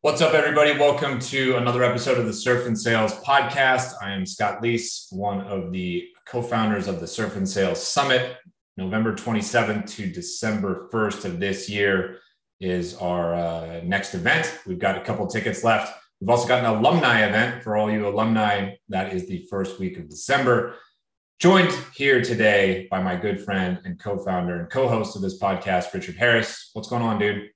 What's up, everybody? Welcome to another episode of the Surf and Sales podcast. I am Scott Leese, one of the co founders of the Surf and Sales Summit. November 27th to December 1st of this year is our uh, next event. We've got a couple tickets left. We've also got an alumni event for all you alumni. That is the first week of December. Joined here today by my good friend and co founder and co host of this podcast, Richard Harris. What's going on, dude?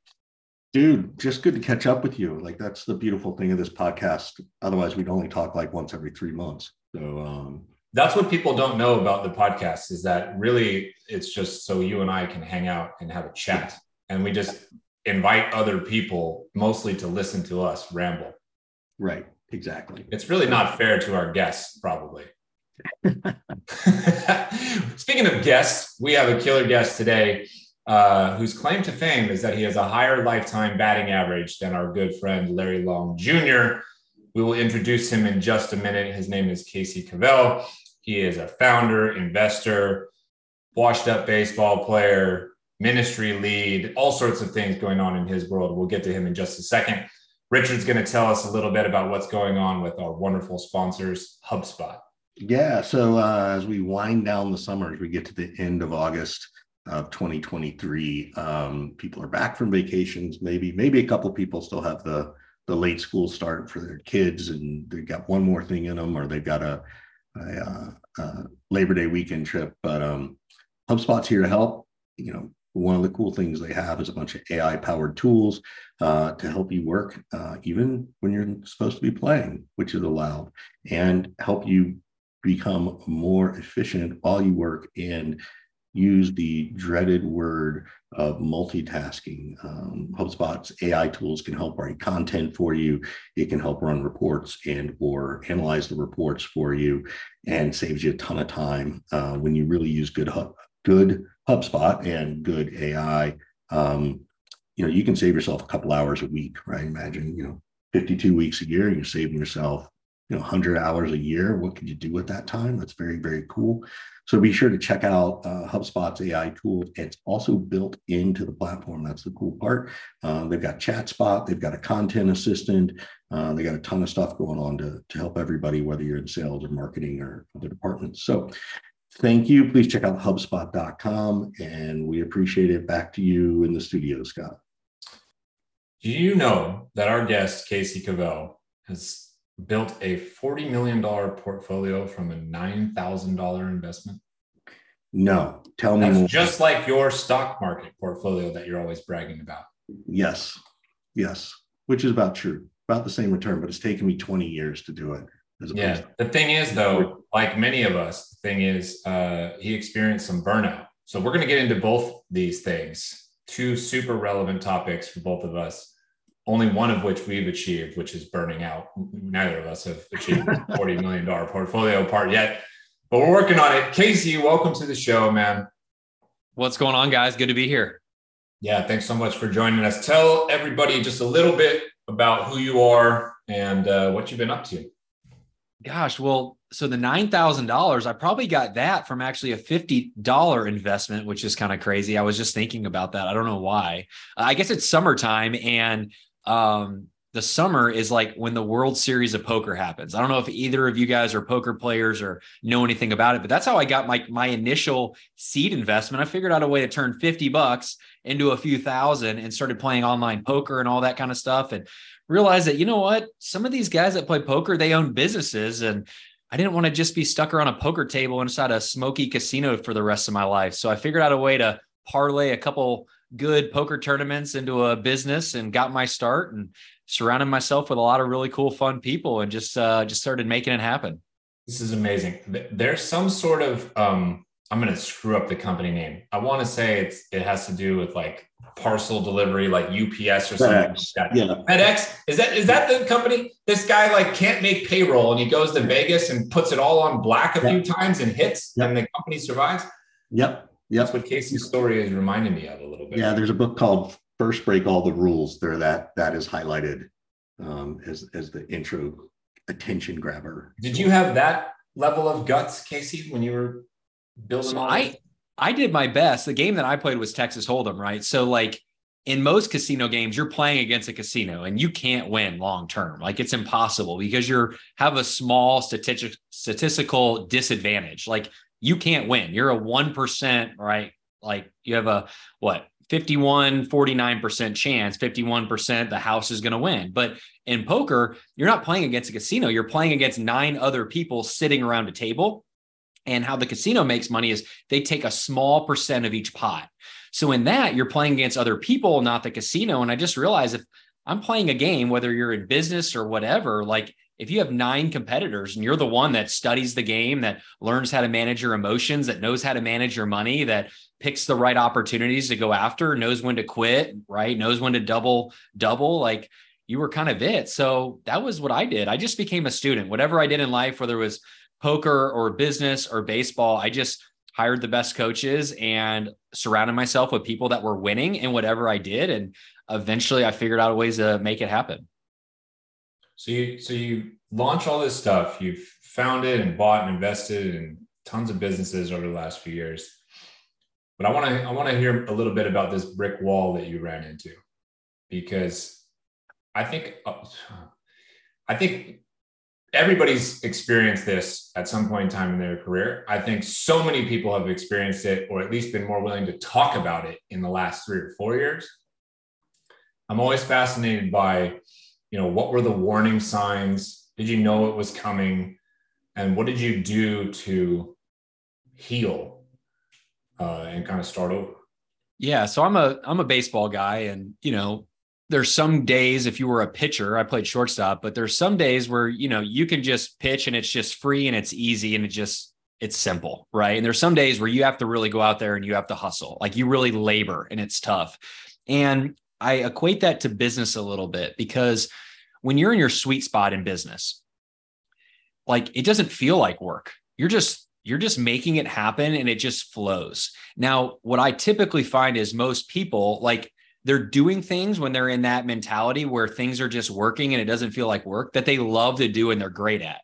Dude, just good to catch up with you. Like that's the beautiful thing of this podcast. Otherwise, we'd only talk like once every three months. So um, that's what people don't know about the podcast is that really it's just so you and I can hang out and have a chat, and we just invite other people mostly to listen to us ramble. Right. Exactly. It's really not fair to our guests, probably. Speaking of guests, we have a killer guest today uh, whose claim to fame is that he has a higher lifetime batting average than our good friend Larry Long Jr. We will introduce him in just a minute. His name is Casey Cavell. He is a founder, investor, washed up baseball player, ministry lead, all sorts of things going on in his world. We'll get to him in just a second. Richard's going to tell us a little bit about what's going on with our wonderful sponsors, HubSpot. Yeah. So uh, as we wind down the summer, as we get to the end of August, of 2023. Um, people are back from vacations. Maybe maybe a couple people still have the the late school start for their kids, and they've got one more thing in them, or they've got a, a, a, a Labor Day weekend trip. But um, HubSpot's here to help. You know, one of the cool things they have is a bunch of AI powered tools uh, to help you work uh, even when you're supposed to be playing, which is allowed, and help you become more efficient while you work and use the dreaded word of multitasking. Um, HubSpot's AI tools can help write content for you. It can help run reports and or analyze the reports for you, and saves you a ton of time uh, when you really use good hub, good HubSpot and good AI. Um, you know, you can save yourself a couple hours a week, right? Imagine, you know, 52 weeks a year, you're saving yourself you know 100 hours a year what could you do with that time? That's very very cool. So be sure to check out uh, hubspot's ai tool it's also built into the platform. That's the cool part. Uh, they've got chatspot they've got a content assistant uh, they got a ton of stuff going on to, to help everybody whether you're in sales or marketing or other departments. So thank you. Please check out hubspot.com and we appreciate it. Back to you in the studio scott. Do you know that our guest casey cavell has built a $40 million portfolio from a $9,000 investment? No, tell me That's more. Just like your stock market portfolio that you're always bragging about. Yes, yes, which is about true, about the same return, but it's taken me 20 years to do it. yeah. The thing is, though, like many of us, the thing is, uh, he experienced some burnout. So we're going to get into both these things, two super relevant topics for both of us only one of which we've achieved, which is burning out. Neither of us have achieved $40 million portfolio part yet, but we're working on it. Casey, welcome to the show, man. What's going on, guys? Good to be here. Yeah, thanks so much for joining us. Tell everybody just a little bit about who you are and uh, what you've been up to. Gosh, well, so the $9,000, I probably got that from actually a $50 investment, which is kind of crazy. I was just thinking about that. I don't know why. I guess it's summertime and um, the summer is like when the World Series of Poker happens. I don't know if either of you guys are poker players or know anything about it, but that's how I got my my initial seed investment. I figured out a way to turn 50 bucks into a few thousand and started playing online poker and all that kind of stuff and realized that you know what, some of these guys that play poker, they own businesses and I didn't want to just be stuck around a poker table inside a smoky casino for the rest of my life. So I figured out a way to parlay a couple good poker tournaments into a business and got my start and surrounded myself with a lot of really cool fun people and just uh, just started making it happen. This is amazing. There's some sort of um, i'm going to screw up the company name. I want to say it's it has to do with like parcel delivery like ups or something FedEx. like that. yeah. Fedex? Is that is that the company? This guy like can't make payroll and he goes to vegas and puts it all on black a few times and hits yep. and the company survives? Yep Yep. That's what Casey's story is reminding me of a little bit. Yeah, there's a book called First Break All the Rules there that that is highlighted um, as as the intro attention grabber. Did you have that level of guts, Casey, when you were building? So I I did my best. The game that I played was Texas Hold'em, right? So like in most casino games you're playing against a casino and you can't win long term like it's impossible because you're have a small statistic statistical disadvantage like you can't win. You're a 1% right? Like you have a what 51 49% chance 51% the house is going to win. But in poker you're not playing against a casino. You're playing against nine other people sitting around a table. And how the casino makes money is they take a small percent of each pot. So in that, you're playing against other people, not the casino. And I just realized if I'm playing a game, whether you're in business or whatever, like if you have nine competitors and you're the one that studies the game, that learns how to manage your emotions, that knows how to manage your money, that picks the right opportunities to go after, knows when to quit, right? Knows when to double, double, like you were kind of it. So that was what I did. I just became a student. Whatever I did in life, whether it was poker or business or baseball, I just hired the best coaches and surrounded myself with people that were winning in whatever I did. And eventually I figured out ways to make it happen. So you so you launch all this stuff, you've founded and bought and invested in tons of businesses over the last few years. But I want to I want to hear a little bit about this brick wall that you ran into because I think uh, I think everybody's experienced this at some point in time in their career. I think so many people have experienced it, or at least been more willing to talk about it in the last three or four years. I'm always fascinated by, you know, what were the warning signs? Did you know it was coming? And what did you do to heal uh, and kind of start over? Yeah, so I'm a I'm a baseball guy, and you know, there's some days if you were a pitcher, I played shortstop, but there's some days where you know you can just pitch and it's just free and it's easy and it just it's simple, right? And there's some days where you have to really go out there and you have to hustle, like you really labor and it's tough. And I equate that to business a little bit because when you're in your sweet spot in business, like it doesn't feel like work. You're just you're just making it happen and it just flows. Now, what I typically find is most people like they're doing things when they're in that mentality where things are just working and it doesn't feel like work that they love to do and they're great at.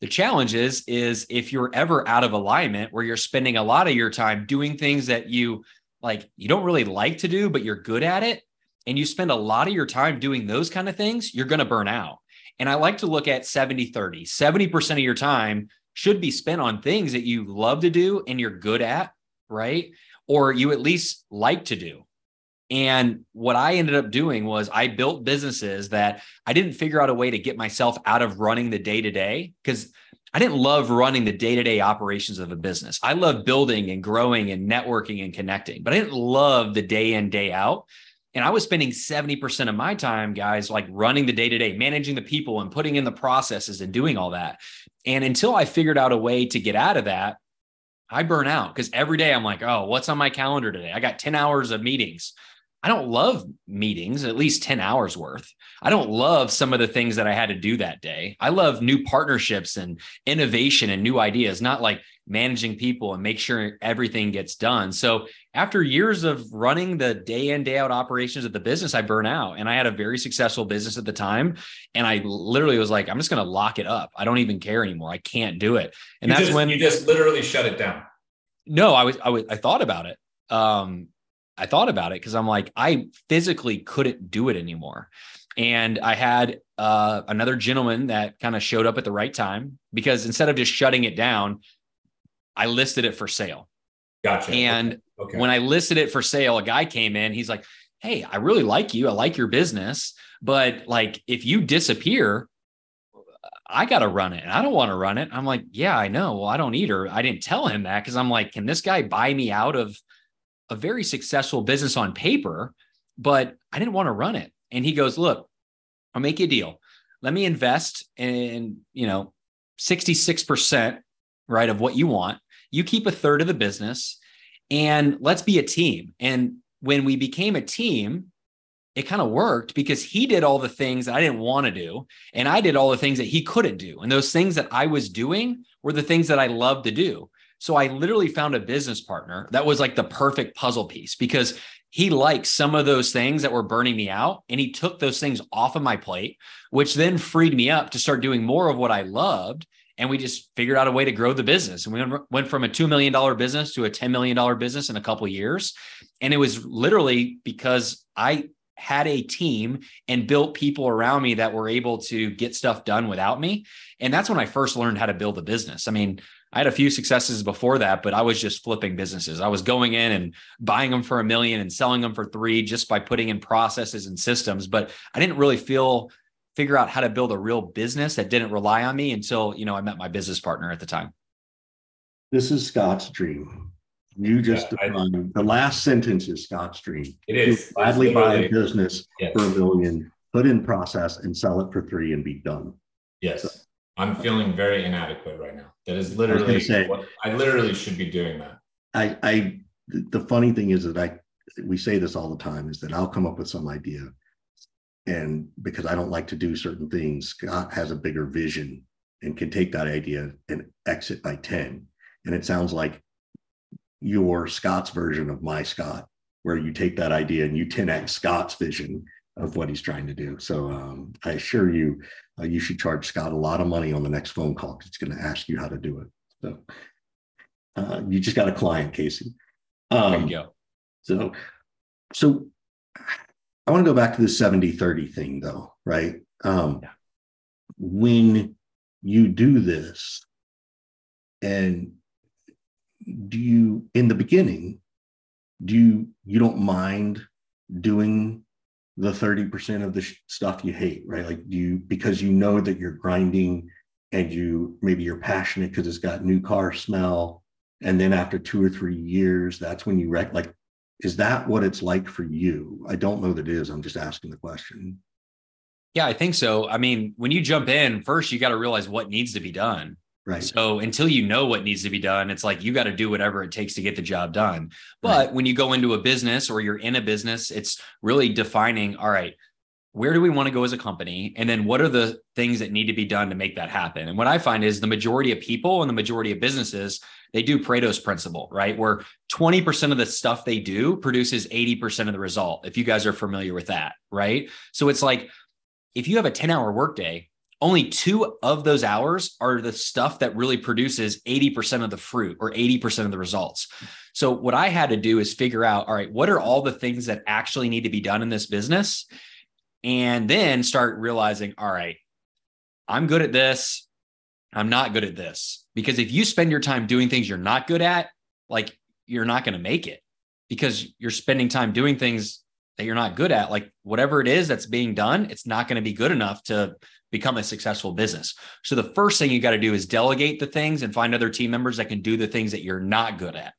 The challenge is is if you're ever out of alignment where you're spending a lot of your time doing things that you like you don't really like to do but you're good at it and you spend a lot of your time doing those kind of things, you're going to burn out. And I like to look at 70 30. 70% of your time should be spent on things that you love to do and you're good at, right? Or you at least like to do. And what I ended up doing was I built businesses that I didn't figure out a way to get myself out of running the day to day because I didn't love running the day to day operations of a business. I love building and growing and networking and connecting, but I didn't love the day in, day out. And I was spending 70% of my time, guys, like running the day to day, managing the people and putting in the processes and doing all that. And until I figured out a way to get out of that, I burn out because every day I'm like, oh, what's on my calendar today? I got 10 hours of meetings. I don't love meetings, at least 10 hours worth. I don't love some of the things that I had to do that day. I love new partnerships and innovation and new ideas, not like managing people and make sure everything gets done. So after years of running the day in, day out operations of the business, I burn out. And I had a very successful business at the time. And I literally was like, I'm just going to lock it up. I don't even care anymore. I can't do it. And you that's just, when you just literally shut it down. No, I was, I was, I thought about it. Um, I thought about it because I'm like, I physically couldn't do it anymore. And I had uh, another gentleman that kind of showed up at the right time because instead of just shutting it down, I listed it for sale. Gotcha. And okay. When I listed it for sale, a guy came in. He's like, Hey, I really like you. I like your business. But like, if you disappear, I got to run it and I don't want to run it. I'm like, Yeah, I know. Well, I don't either. I didn't tell him that because I'm like, Can this guy buy me out of a very successful business on paper, but I didn't want to run it. And he goes, Look, I'll make you a deal. Let me invest in, you know, 66%, right, of what you want. You keep a third of the business and let's be a team. And when we became a team, it kind of worked because he did all the things that I didn't want to do. And I did all the things that he couldn't do. And those things that I was doing were the things that I loved to do. So I literally found a business partner that was like the perfect puzzle piece because he liked some of those things that were burning me out and he took those things off of my plate, which then freed me up to start doing more of what I loved. and we just figured out a way to grow the business. And we went from a $2 million business to a $10 million business in a couple years. And it was literally because I had a team and built people around me that were able to get stuff done without me. And that's when I first learned how to build a business. I mean, I had a few successes before that, but I was just flipping businesses. I was going in and buying them for a million and selling them for three just by putting in processes and systems. But I didn't really feel figure out how to build a real business that didn't rely on me until you know I met my business partner at the time. This is Scott's dream. You just yeah, defined the last sentence is Scott's dream. It is gladly buy a business yes. for a million, put in process, and sell it for three and be done. Yes. So, I'm feeling very inadequate right now. That is literally I, say, what, I literally should be doing that. I I the funny thing is that I we say this all the time is that I'll come up with some idea and because I don't like to do certain things, Scott has a bigger vision and can take that idea and exit by 10. And it sounds like your Scott's version of my Scott, where you take that idea and you 10x Scott's vision of what he's trying to do. So um, I assure you, uh, you should charge Scott a lot of money on the next phone call because it's going to ask you how to do it. So uh, you just got a client, Casey. Um, there you go. So, so I want to go back to the 70 30 thing though, right? Um, yeah. When you do this, and do you, in the beginning, do you, you don't mind doing the 30% of the sh- stuff you hate, right? Like do you, because you know that you're grinding and you, maybe you're passionate because it's got new car smell. And then after two or three years, that's when you rec- like is that what it's like for you? I don't know that it is. I'm just asking the question. Yeah, I think so. I mean, when you jump in, first you got to realize what needs to be done. Right. So until you know what needs to be done, it's like you got to do whatever it takes to get the job done. But right. when you go into a business or you're in a business, it's really defining, all right, where do we want to go as a company? And then what are the things that need to be done to make that happen? And what I find is the majority of people and the majority of businesses, they do Pareto's principle, right? Where 20% of the stuff they do produces 80% of the result. If you guys are familiar with that, right? So it's like if you have a 10 hour workday, only two of those hours are the stuff that really produces 80% of the fruit or 80% of the results. So what I had to do is figure out, all right, what are all the things that actually need to be done in this business? and then start realizing, all right, I'm good at this. I'm not good at this. Because if you spend your time doing things you're not good at, like you're not going to make it because you're spending time doing things that you're not good at. Like whatever it is that's being done, it's not going to be good enough to become a successful business. So the first thing you got to do is delegate the things and find other team members that can do the things that you're not good at.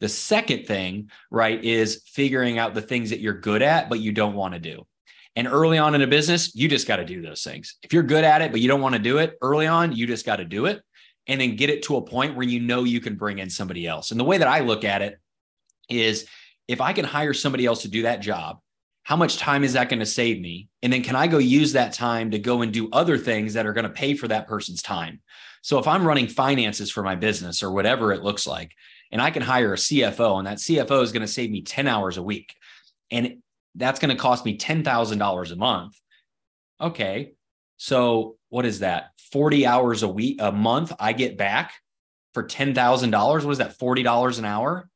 The second thing, right, is figuring out the things that you're good at, but you don't want to do. And early on in a business, you just got to do those things. If you're good at it, but you don't want to do it early on, you just got to do it and then get it to a point where you know you can bring in somebody else. And the way that I look at it is if I can hire somebody else to do that job, how much time is that going to save me? And then can I go use that time to go and do other things that are going to pay for that person's time? So if I'm running finances for my business or whatever it looks like, and I can hire a CFO, and that CFO is going to save me 10 hours a week. And that's going to cost me $10,000 a month. Okay. So what is that? 40 hours a week, a month I get back for $10,000. What is that? $40 an hour?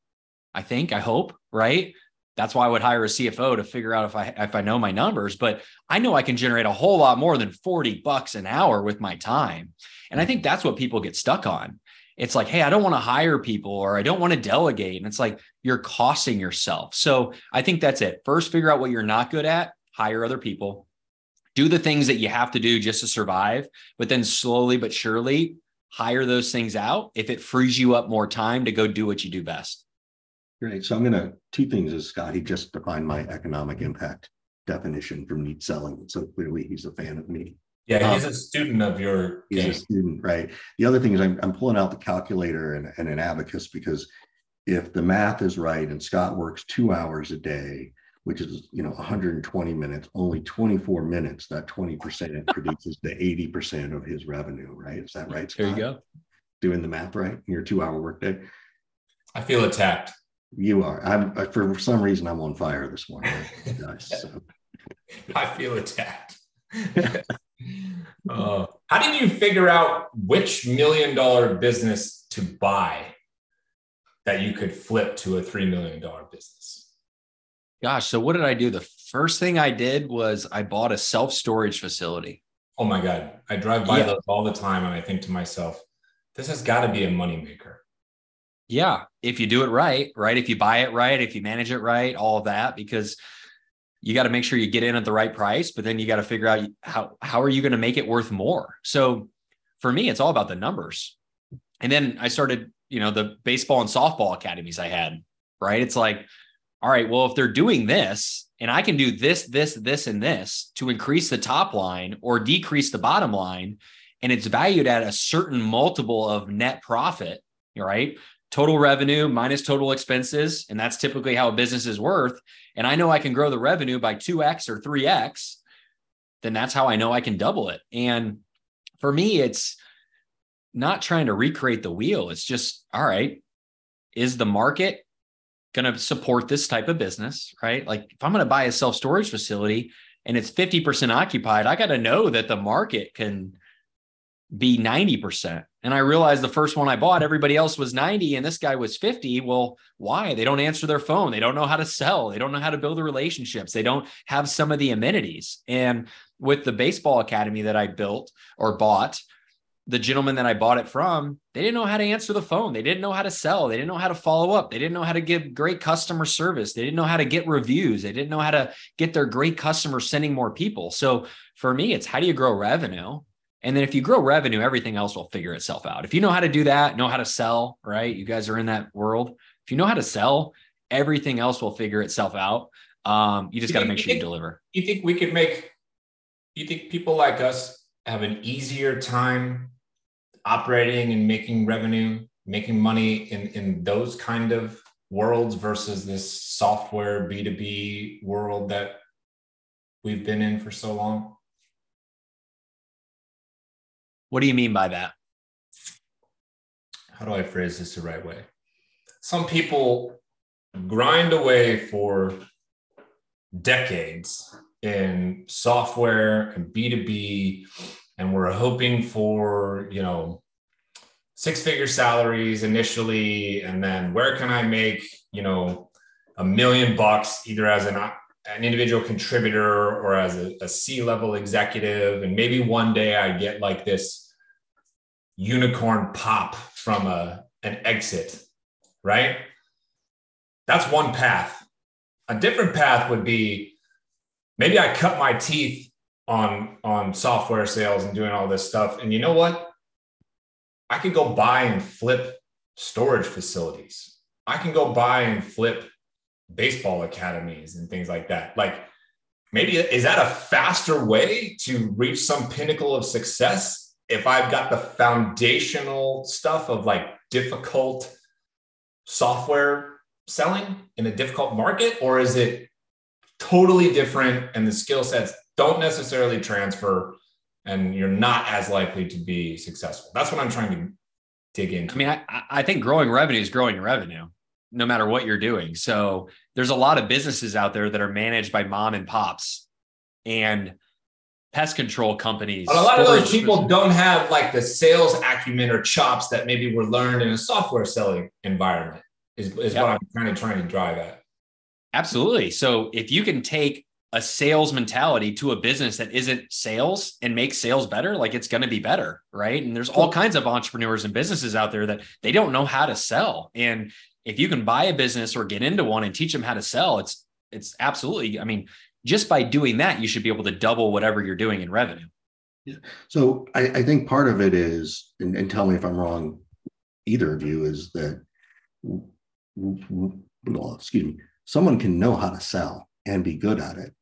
I think, I hope, right? That's why I would hire a CFO to figure out if I if I know my numbers, but I know I can generate a whole lot more than 40 bucks an hour with my time. And I mm. think that's what people get stuck on it's like, hey, I don't want to hire people or I don't want to delegate. And it's like you're costing yourself. So I think that's it. First, figure out what you're not good at, hire other people, do the things that you have to do just to survive, but then slowly but surely hire those things out if it frees you up more time to go do what you do best. Great. So I'm going to, two things as Scott, he just defined my economic impact definition from neat selling. So clearly he's a fan of me. Yeah, he's um, a student of your. He's game. a student, right? The other thing is I'm, I'm pulling out the calculator and, and an abacus because if the math is right and Scott works two hours a day, which is you know 120 minutes, only 24 minutes, that 20% produces the 80% of his revenue, right? Is that right? Scott? There you go. Doing the math right in your two hour workday. I feel attacked. You are. I'm I, for some reason I'm on fire this morning. so. I feel attacked. uh, How did you figure out which million dollar business to buy that you could flip to a $3 million business? Gosh, so what did I do? The first thing I did was I bought a self storage facility. Oh my God. I drive by Yeah. those all the time and I think to myself, this has got to be a moneymaker. Yeah, if you do it right, right? If you buy it right, if you manage it right, all of that, because you got to make sure you get in at the right price, but then you got to figure out how how are you going to make it worth more. So for me, it's all about the numbers. And then I started, you know, the baseball and softball academies I had, right? It's like, all right, well, if they're doing this and I can do this, this, this, and this to increase the top line or decrease the bottom line, and it's valued at a certain multiple of net profit, right? Total revenue minus total expenses. And that's typically how a business is worth. And I know I can grow the revenue by 2x or 3x, then that's how I know I can double it. And for me, it's not trying to recreate the wheel. It's just, all right, is the market going to support this type of business? Right. Like if I'm going to buy a self storage facility and it's 50% occupied, I got to know that the market can be 90%. And I realized the first one I bought, everybody else was 90 and this guy was 50. Well, why? They don't answer their phone. They don't know how to sell. They don't know how to build the relationships. They don't have some of the amenities. And with the baseball academy that I built or bought, the gentleman that I bought it from, they didn't know how to answer the phone. They didn't know how to sell. They didn't know how to follow up. They didn't know how to give great customer service. They didn't know how to get reviews. They didn't know how to get their great customers sending more people. So for me, it's how do you grow revenue? And then if you grow revenue, everything else will figure itself out. If you know how to do that, know how to sell, right? You guys are in that world. If you know how to sell, everything else will figure itself out. Um, you just got to make you sure you think- deliver. You think we could make, you think people like us have an easier time operating and making revenue, making money in, in those kind of worlds versus this software B2B world that we've been in for so long? What do you mean by that? how do I phrase this the right way? Some people grind away for decades in software and B2B, and we're hoping for, you know, six figure salaries initially, and then where can I make, you know, a million bucks either as an, an individual contributor or as a, a C level executive, and maybe one day I get like this unicorn pop from a an exit, right? That's one path. A different path would be maybe I cut my teeth on on software sales and doing all this stuff. And you know what? I could go buy and flip storage facilities. I can go buy and flip baseball academies and things like that. Like maybe is that a faster way to reach some pinnacle of success if I've got the foundational stuff of like difficult software selling in a difficult market, or is it totally different and the skill sets don't necessarily transfer and you're not as likely to be successful? That's what I'm trying to dig into. I mean, I, I think growing revenue is growing revenue, no matter what you're doing. So there's a lot of businesses out there that are managed by mom and pops and pest control companies. But a lot of those people don't have like the sales acumen or chops that maybe were learned in a software selling environment, is, is Yep. what I'm kind of trying to drive at. Absolutely. So if you can take a sales mentality to a business that isn't sales and make sales better, like it's going to be better, right? And there's all kinds of entrepreneurs and businesses out there that they don't know how to sell. And if you can buy a business or get into one and teach them how to sell, it's it's absolutely. I mean, just by doing that, you should be able to double whatever you're doing in revenue. Yeah. So I, I think part of it is, and, and tell me if I'm wrong, either of you, is that, well, excuse me, someone can know how to sell and be good at it.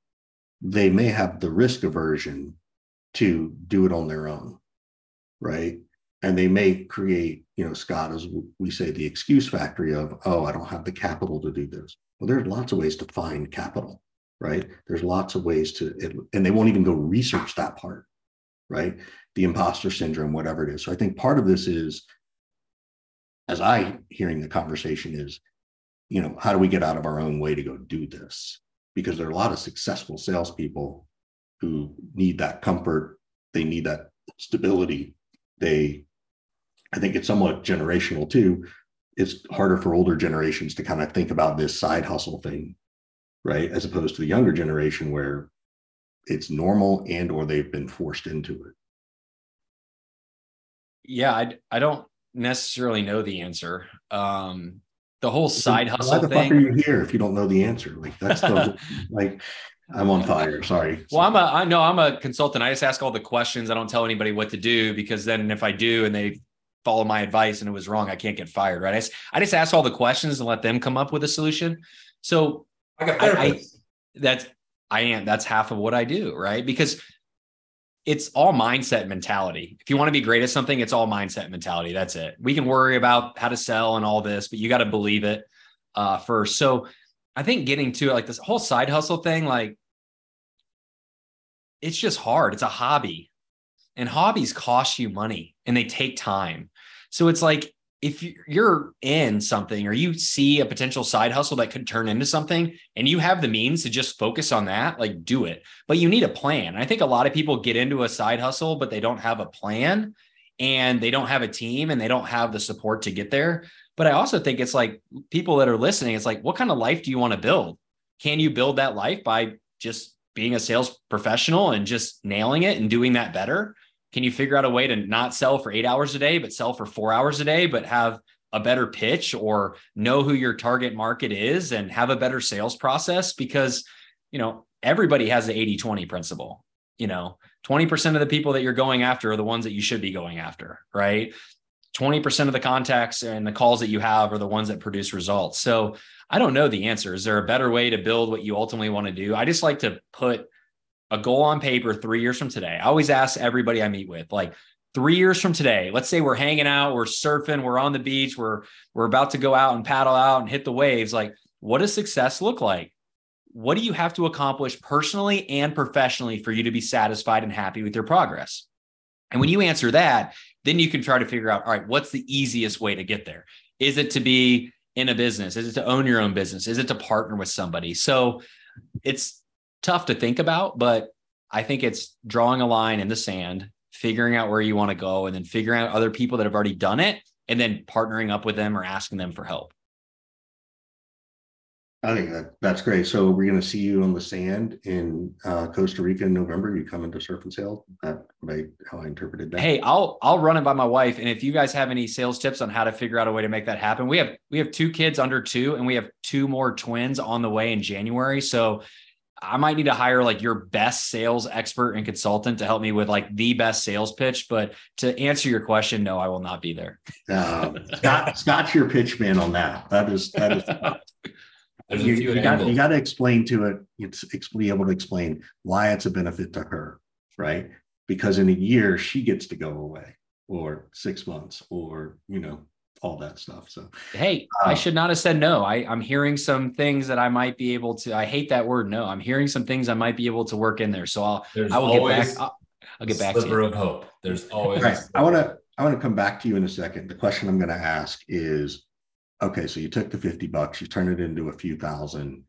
They may have the risk aversion to do it on their own, right? And they may create, you know, Scott, as we say, the excuse factory of, oh, I don't have the capital to do this. Well, there's lots of ways to find capital, right? There's lots of ways to, it, and they won't even go research that part right? The imposter syndrome, whatever it is. So I think part of this is, as I hearing the conversation is, you know, how do we get out of our own way to go do this? Because there are a lot of successful salespeople who need that comfort. They need that stability. They, I think it's somewhat generational too. It's harder for older generations to kind of think about this side hustle thing, right? As opposed to the younger generation where it's normal and or they've been forced into it. Yeah, I I don't necessarily know the answer. Um, the whole side hustle Why the thing. fuck are you here if you don't know the answer? Like that's the like I'm on fire. Sorry. Well, I'm a I know I'm a consultant. I just ask all the questions. I don't tell anybody what to do because then if I do and they follow my advice and it was wrong, I can't get fired, right? I just, I just ask all the questions and let them come up with a solution. So Like a I, that's I am that's half of what I do, right? Because it's all mindset mentality. If you want to be great at something, it's all mindset mentality. That's it. We can worry about how to sell and all this, but you got to believe it uh, first. So I think getting to like this whole side hustle thing, like it's just hard. It's a hobby, and hobbies cost you money and they take time. So it's like if you're in something or you see a potential side hustle that could turn into something and you have the means to just focus on that, like do it. But you need a plan. I think a lot of people get into a side hustle, but they don't have a plan and they don't have a team and they don't have the support to get there. But I also think it's like people that are listening, it's like, what kind of life do you want to build? Can you build that life by just being a sales professional and just nailing it and doing that better? Can you figure out a way to not sell for eight hours a day, but sell for four hours a day, but have a better pitch or know who your target market is and have a better sales process? Because, you know, everybody has the 80 20 principle. You know, 20% of the people that you're going after are the ones that you should be going after, right? 20% of the contacts and the calls that you have are the ones that produce results. So I don't know the answer. Is there a better way to build what you ultimately want to do? I just like to put a goal on paper three years from today. I always ask everybody I meet with, like three years from today, let's say we're hanging out, we're surfing, we're on the beach, we're we're about to go out and paddle out and hit the waves. Like, what does success look like? What do you have to accomplish personally and professionally for you to be satisfied and happy with your progress? And when you answer that, then you can try to figure out, all right, what's the easiest way to get there? Is it to be in a business? Is it to own your own business? Is it to partner with somebody? So it's tough to think about, but I think it's drawing a line in the sand, figuring out where you want to go, and then figuring out other people that have already done it, and then partnering up with them or asking them for help. I think that that's great. So we're going to see you on the sand in uh, Costa Rica in November. You come into Surf and Sail. That right? How I interpreted that. Hey, I'll I'll run it by my wife, and if you guys have any sales tips on how to figure out a way to make that happen, we have we have two kids under two, and we have two more twins on the way in January. So I might need to hire like your best sales expert and consultant to help me with like the best sales pitch. But to answer your question, no, I will not be there. Uh, Scott, Scott's your pitch man on that. That is that is. You, you got you got to explain to it. It's, it's be able to explain why it's a benefit to her, right? Because in a year she gets to go away, or six months, or you know all that stuff. So Hey, I Uh, should not have said no. I, I'm hearing some things that I might be able to. I hate that word no. I'm hearing some things I might be able to work in there. So I'll There's I will get back. I'll, I'll get a back to sliver you. of hope. There's always. Right. I want to I want to come back to you in a second. The question I'm going to ask is, okay, so you took the 50 bucks, you turned it into a few thousand,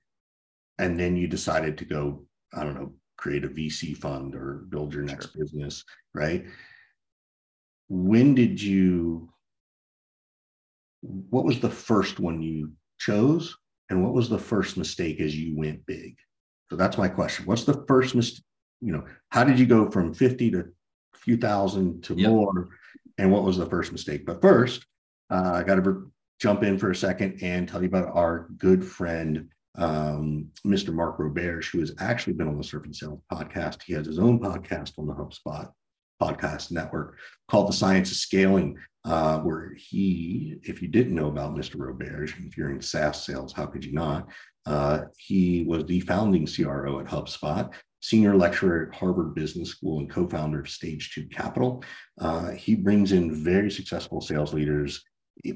and then you decided to go, I don't know, create a VC fund or build your next business, right? When did you what was the first one you chose? And what was the first mistake as you went big? So that's my question. What's the first mistake? You know, how did you go from 50 to a few thousand to Yep. more? And what was the first mistake? But first, uh, I got to jump in for a second and tell you about our good friend, um, Mr. Mark Roberge, who has actually been on the Surf and Sales podcast. He has his own podcast on the HubSpot podcast network called The Science of Scaling, uh, where he, if you didn't know about Mr. Roberge, if you're in SaaS sales, how could you not? Uh, he was the founding CRO at HubSpot, senior lecturer at Harvard Business School, and co founder of Stage Two Capital. Uh, he brings in very successful sales leaders,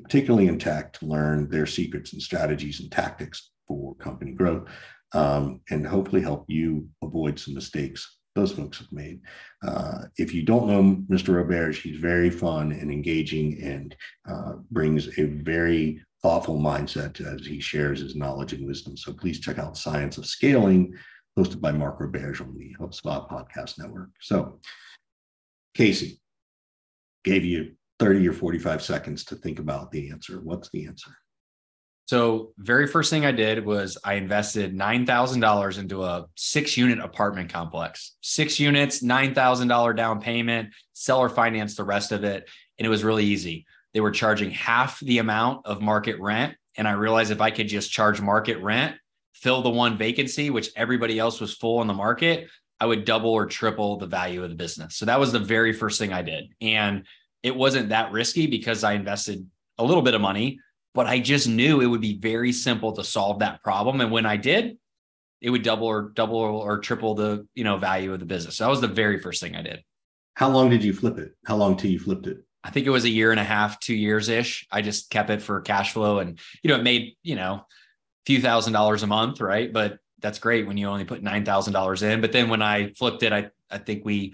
particularly in tech, to learn their secrets and strategies and tactics for company growth um, and hopefully help you avoid some mistakes those folks have made. Uh, if you don't know Mr. Roberge, he's very fun and engaging and uh, brings a very thoughtful mindset as he shares his knowledge and wisdom. So please check out Science of Scaling, hosted by Mark Roberge on the HubSpot Podcast Network. So Casey gave you 30 or 45 seconds to think about the answer. What's the answer? So, very first thing I did was I invested $9,000 into a six unit apartment complex. Six units, $9,000 down payment, seller financed the rest of it. And it was really easy. They were charging half the amount of market rent. And I realized if I could just charge market rent, fill the one vacancy, which everybody else was full in the market, I would double or triple the value of the business. So that was the very first thing I did. And it wasn't that risky because I invested a little bit of money, but I just knew it would be very simple to solve that problem. And when I did, it would double or double or triple the you know value of the business. So that was the very first thing I did. How long did you flip it? How long till you flipped it? I think it was a year and a half, two years ish. I just kept it for cash flow and you know it made you know a few thousand dollars a month, right? But that's great when you only put nine thousand dollars in. But then when I flipped it, I I think we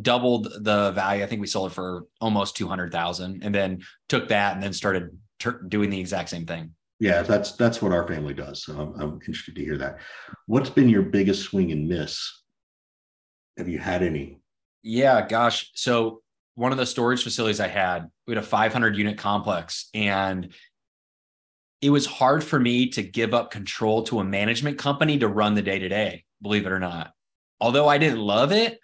doubled the value. I think we sold it for almost 200,000 and then took that and then started ter- doing the exact same thing. Yeah, that's that's what our family does. So I'm, I'm interested to hear that. What's been your biggest swing and miss? Have you had any? Yeah, gosh. So one of the storage facilities I had, we had a 500 unit complex and it was hard for me to give up control to a management company to run the day to day, believe it or not. Although I didn't love it,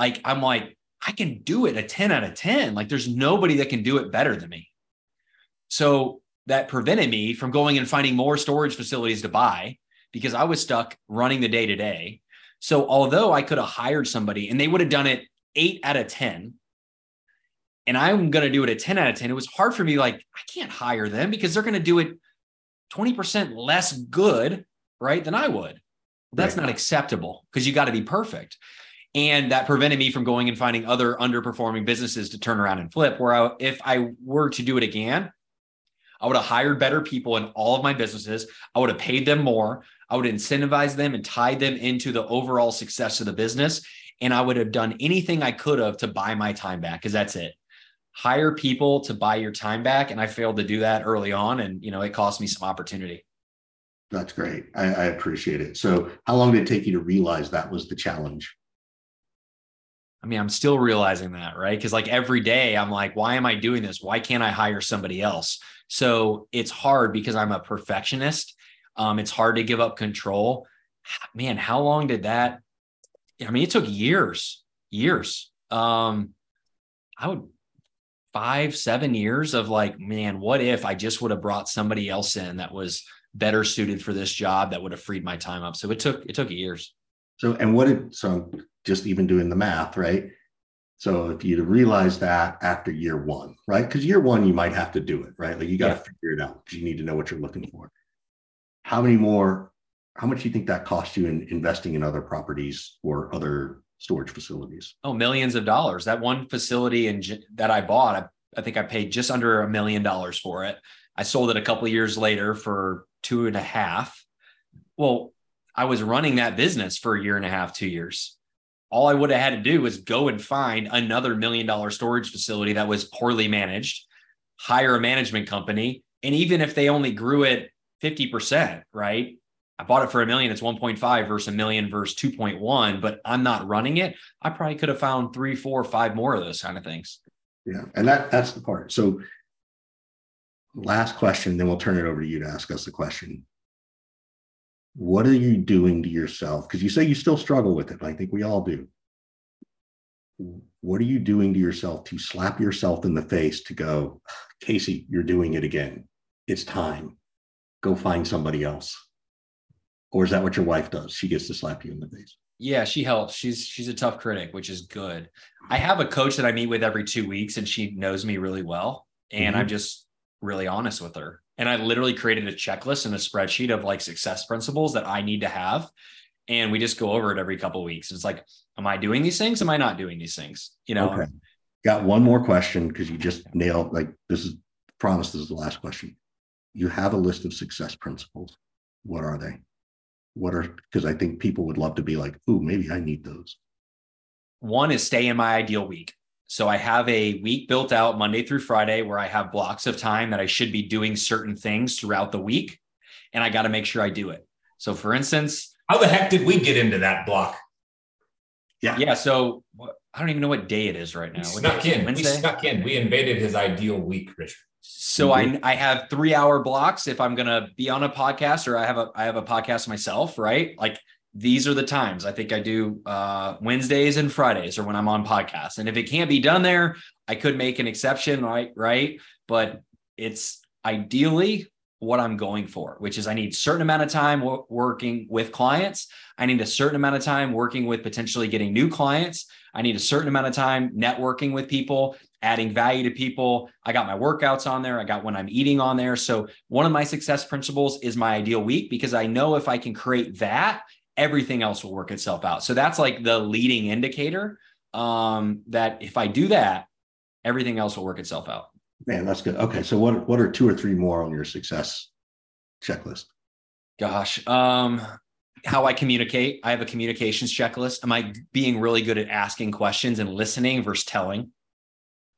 like I'm like, I can do it a 10 out of 10. Like there's nobody that can do it better than me. So that prevented me from going and finding more storage facilities to buy because I was stuck running the day to day. So although I could have hired somebody and they would have done it eight out of 10, and I'm going to do it a 10 out of 10, it was hard for me. Like, I can't hire them because they're going to do it 20% less good, right, than I would. That's right. not acceptable because you got to be perfect. And that prevented me from going and finding other underperforming businesses to turn around and flip. Where I, if I were to do it again, I would have hired better people in all of my businesses. I would have paid them more. I would incentivize them and tied them into the overall success of the business. And I would have done anything I could have to buy my time back because that's it. Hire people to buy your time back. And I failed to do that early on. And, you know, it cost me some opportunity. That's great. I, I appreciate it. So, how long did it take you to realize that was the challenge? I mean, I'm still realizing that, right? Because like every day I'm like, why am I doing this? Why can't I hire somebody else? So it's hard because I'm a perfectionist. Um, it's hard to give up control. Man, how long did that? I mean, it took years, years. Um, I would five, seven years of like, man, what if I just would have brought somebody else in that was better suited for this job that would have freed my time up. So it took it took years. So and what did so just even doing the math, right? So if you realize that after year one, right? Because year one, you might have to do it, right? Like you got to yeah. figure it out because you need to know what you're looking for. How many more, how much do you think that cost you in investing in other properties or other storage facilities? Oh, millions of dollars. That one facility in, that I bought, I, I think I paid just under a million dollars for it. I sold it a couple years later for two and a half. Well, I was running that business for a year and a half, two years all I would have had to do was go and find another million dollar storage facility that was poorly managed, hire a management company. And even if they only grew it 50%, right? I bought it for a million, it's 1.5 versus a million versus 2.1, but I'm not running it. I probably could have found three, four, five more of those kind of things. Yeah. And that that's the part. So last question, then we'll turn it over to you to ask us the question what are you doing to yourself? Because you say you still struggle with it. I think we all do. What are you doing to yourself to slap yourself in the face to go, Casey, you're doing it again. It's time. Go find somebody else. Or is that what your wife does? She gets to slap you in the face. Yeah, she helps. She's she's a tough critic, which is good. I have a coach that I meet with every two weeks, and she knows me really well. And mm-hmm. I'm just really honest with her. And I literally created a checklist and a spreadsheet of like success principles that I need to have. And we just go over it every couple weeks. It's like, am I doing these things? Am I not doing these things? You know? Okay. Got one more question because you just nailed like this is promise this is the last question. You have a list of success principles. What are they? What are because I think people would love to be like, oh, maybe I need those. One is stay in my ideal week. So I have a week built out Monday through Friday where I have blocks of time that I should be doing certain things throughout the week. And I got to make sure I do it. So for instance, how the heck did we get into that block? Yeah. Yeah. So I don't even know what day it is right now. We What snuck day is in. We Wednesday? snuck in. We invaded his ideal week, Richard. So I I have three hour blocks if I'm gonna be on a podcast or I have a I have a podcast myself, right? Like these are the times I think I do uh Wednesdays and Fridays or when I'm on podcasts. And if it can't be done there, I could make an exception, right? Right. But it's ideally what I'm going for, which is I need certain amount of time wo- working with clients. I need a certain amount of time working with potentially getting new clients. I need a certain amount of time networking with people, adding value to people. I got my workouts on there. I got when I'm eating on there. So one of my success principles is my ideal week because I know if I can create that, everything else will work itself out. So that's like the leading indicator um, that if I do that, everything else will work itself out. Man, that's good. Okay, so what what are two or three more on your success checklist? Gosh, um, how I communicate. I have a communications checklist. Am I being really good at asking questions and listening versus telling?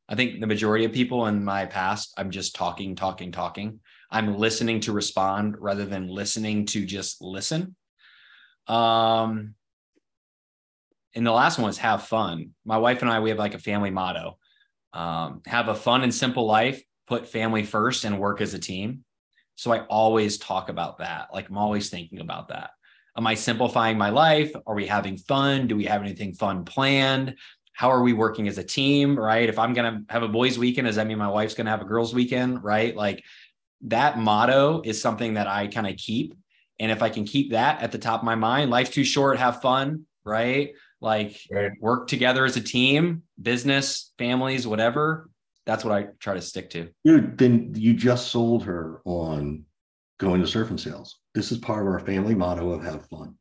I think the majority of people in my past, I'm just talking, talking, talking. I'm listening to respond rather than listening to just listen. Um, and the last one is have fun. My wife and I, we have like a family motto um, have a fun and simple life, put family first, and work as a team. So I always talk about that. Like I'm always thinking about that. Am I simplifying my life? Are we having fun? Do we have anything fun planned? How are we working as a team? Right. If I'm going to have a boys' weekend, does that mean my wife's going to have a girls' weekend? Right. Like that motto is something that I kind of keep. And if I can keep that at the top of my mind, life's too short, have fun. Right. Like Right. work together as a team, business, families, whatever. That's what I try to stick to. Dude, then you just sold her on going to surf and sales. This is part of our family motto of have fun.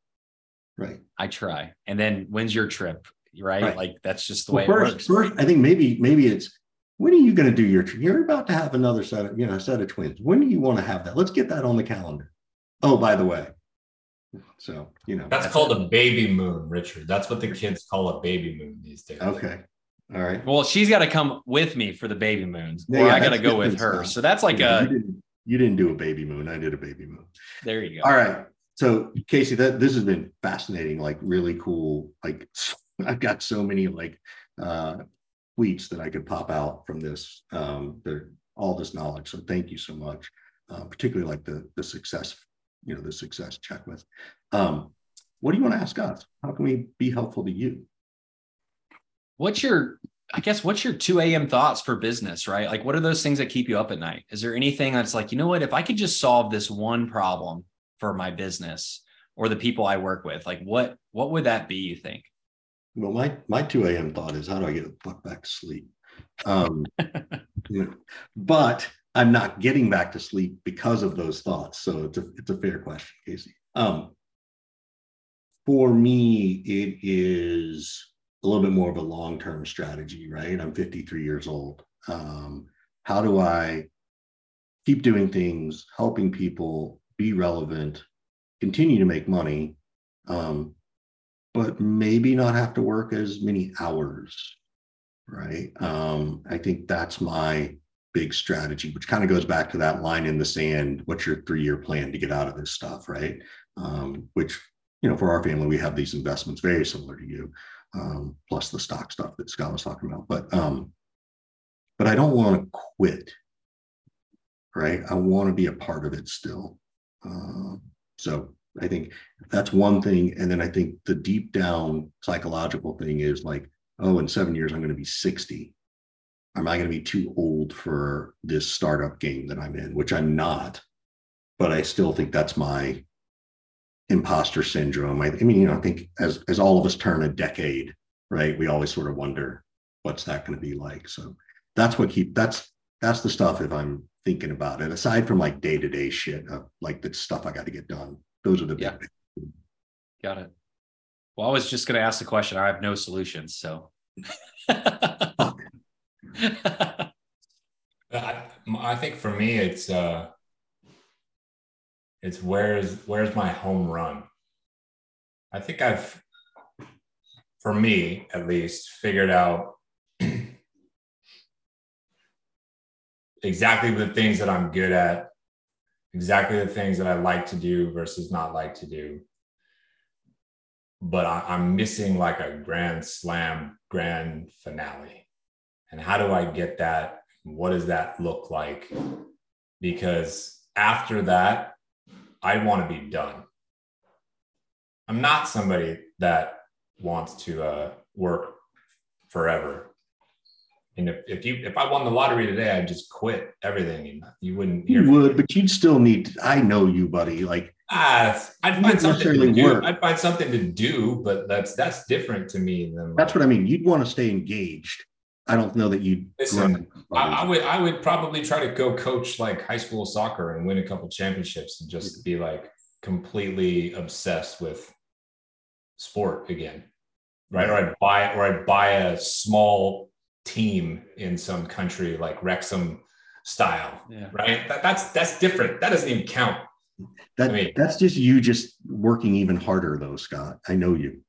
Right. I try. And then when's your trip? Right? Right. Like that's just the Well, way it first, works. first, I think maybe maybe it's when are you going to do your? You're about to have another set of you know set of twins. When do you want to have that? Let's get that on the calendar. Oh, by the way, so you know That's called a baby moon, Richard. That's what the kids call a baby moon these days. okay. All right. Well, she's got to come with me for the baby moons, Yeah, or yeah, I got to go with her. stuff. So that's like Yeah, you, a didn't, you didn't do a baby moon. I did a baby moon. there you go. All right. So Casey, that this has been fascinating, like really cool. Like I've got so many like uh tweets that I could pop out from this. Um, the all this knowledge. So thank you so much. Uh, particularly like the the success, you know, the success checklist. Um, what do you want to ask us? How can we be helpful to you? What's your I guess what's your 2 a.m. thoughts for business, right? Like what are those things that keep you up at night? Is there anything that's like, you know what, if I could just solve this one problem for my business or the people I work with, like what what would that be, you think? Well, my my 2 a.m. thought is how do I get the fuck back to sleep? Um, you know, but I'm not getting back to sleep because of those thoughts. So it's a it's a fair question, Casey. Um, for me, it is a little bit more of a long-term strategy, right? I'm 53 years old. Um, how do I keep doing things, helping people, be relevant, continue to make money, um, but maybe not have to work as many hours, right? Um, I think that's my big strategy, which kind of goes back to that line in the sand. What's your three-year plan to get out of this stuff, right? Um, which you know, for our family, we have these investments very similar to you, um, plus the stock stuff that Scott was talking about. But um, but I don't want to quit, right? I want to be a part of it still. Um, so I think that's one thing. And then I think the deep down psychological thing is like, oh, in seven years, I'm going to be 60. Am I going to be too old for this startup game that I'm in, which I'm not, but I still think that's my imposter syndrome. I, I mean, you know, I think as, as all of us turn a decade, right, we always sort of wonder what's that going to be like. So that's what keep, that's, that's the stuff if I'm thinking about it, aside from like day-to-day shit, of like the stuff I got to get done. Those are the Yeah. big Got it. Well, I was just going to ask the question. I have no solutions. So, I, I think for me, it's uh, it's where's where's my home run. I think I've, for me at least, figured out exactly the things that I'm good at, exactly the things that I like to do versus not like to do. but I, I'm missing like a grand slam grand finale. And how do I get that? What does that look like? Because after that, I want to be done. I'm not somebody that wants to uh, work forever. And if, if you if I won the lottery today, I'd just quit everything. You wouldn't hear You from me. would, but you'd still need. I know you, buddy. Like Ah, I'd find something to do. work. I'd find something to do, but that's that's different to me than that's what I mean. You'd want to stay engaged. I don't know that you'd. Listen, I, I would I would probably try to go coach like high school soccer and win a couple championships and just be like completely obsessed with sport again. Right. Or I'd buy or I'd buy a small team in some country like Wrexham style. Yeah. Right. That, that's that's different. That doesn't even count. that, I mean- that's just you just working even harder, though, Scott. I know you.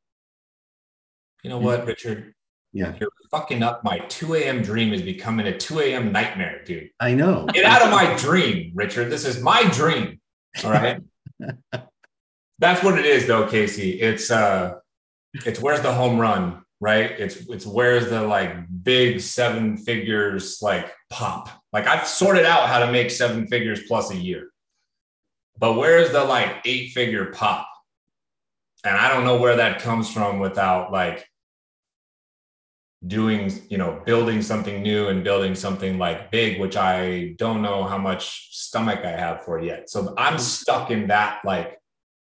You know what, Richard? Yeah, You're fucking up. My 2 a.m. dream is becoming a 2 a.m. nightmare, dude. I know. Get out of my dream, Richard. This is my dream. All right. That's what it is, though, Casey. It's uh, it's where's the home run, right? It's it's where's the like big seven figures like pop. Like I've sorted out how to make seven figures plus a year, but where's the like eight figure pop? And I don't know where that comes from without like doing you know building something new and building something like big which i don't know how much stomach i have for yet so i'm stuck in that like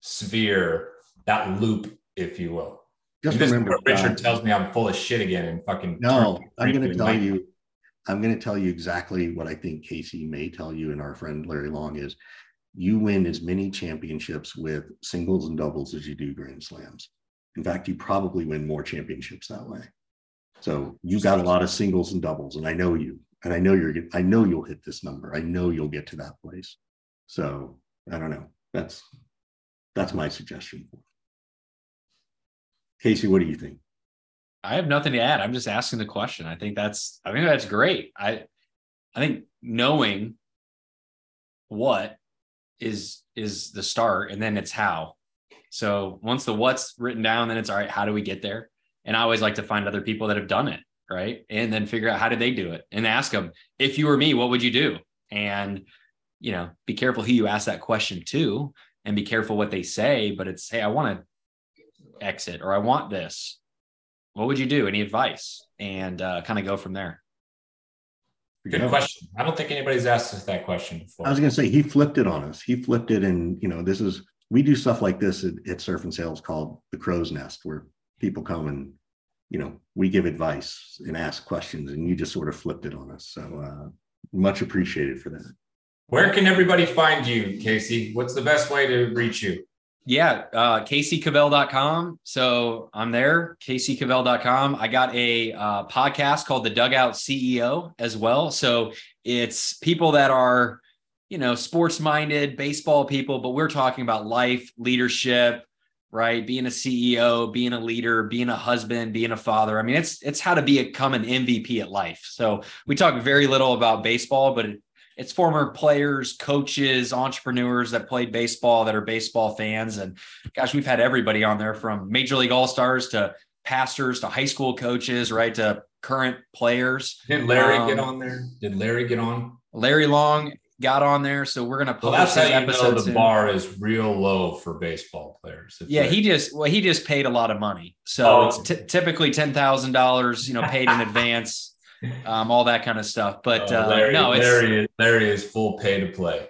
sphere that loop if you will Just this remember, richard uh, tells me i'm full of shit again and fucking No, I'm going to tell you. I'm going to tell you exactly what I think Casey may tell you, and our friend Larry Long is. You win as many championships with singles and doubles as you do Grand Slams. In fact, you probably win more championships that way. So you got a lot of singles and doubles, and I know you, and I know you're, I know you'll hit this number. I know you'll get to that place. So I don't know. That's that's my suggestion. Casey, what do you think? I have nothing to add. I'm just asking the question. I think that's I think that's great. I I think knowing what is is the start and then it's how. So once the what's written down, then it's all right, how do we get there? And I always like to find other people that have done it, right? And then figure out how did they do it and ask them, if you were me, what would you do? And you know, be careful who you ask that question to and be careful what they say, but it's hey, I want to exit or I want this what would you do? Any advice? And uh, kind of go from there. good question i don't think anybody's asked us that question before I was going to say he flipped it on us. He flipped it, and you know, this is we do stuff like this at, at Surf and Sales called the Crow's Nest, where people come and you know we give advice and ask questions, and you just sort of flipped it on us. So uh, much appreciated for that. where can everybody find you casey what's the best way to reach you Yeah, uh, CaseyCavell.com. So I'm there, CaseyCavell.com. I got a uh, podcast called The Dugout CEO as well. So it's people that are, you know, sports minded, baseball people, but we're talking about life, leadership, right? Being a CEO, being a leader, being a husband, being a father. I mean, it's it's how to become an MVP at life. So we talk very little about baseball, but it, it's former players, coaches, entrepreneurs that played baseball that are baseball fans. And gosh, we've had everybody on there from major league all stars to pastors to high school coaches, right? To current players. did larry Um, get on there did larry get on Larry Long got on there. So we're going to well that's how you know the soon. bar is real low for baseball players Yeah, he just well, he just paid a lot of money, so Oh. it's ty- typically ten thousand dollars, you know, paid in advance, um, all that kind of stuff. But Uh, uh, Larry, no, it's Larry, is, Larry is full pay to play.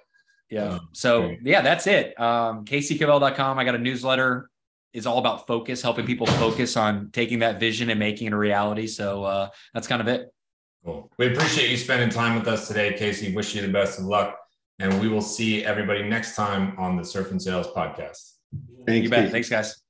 Yeah. Um, So yeah, that's it. Um, CaseyCavell.com. I got a newsletter. Is all about focus, helping people focus on taking that vision and making it a reality. So uh, that's kind of it. Cool. We appreciate you spending time with us today, Casey. Wish you the best of luck. And we will see everybody next time on the Surf and Sales podcast. Thanks, You bet. Casey. Thanks, guys.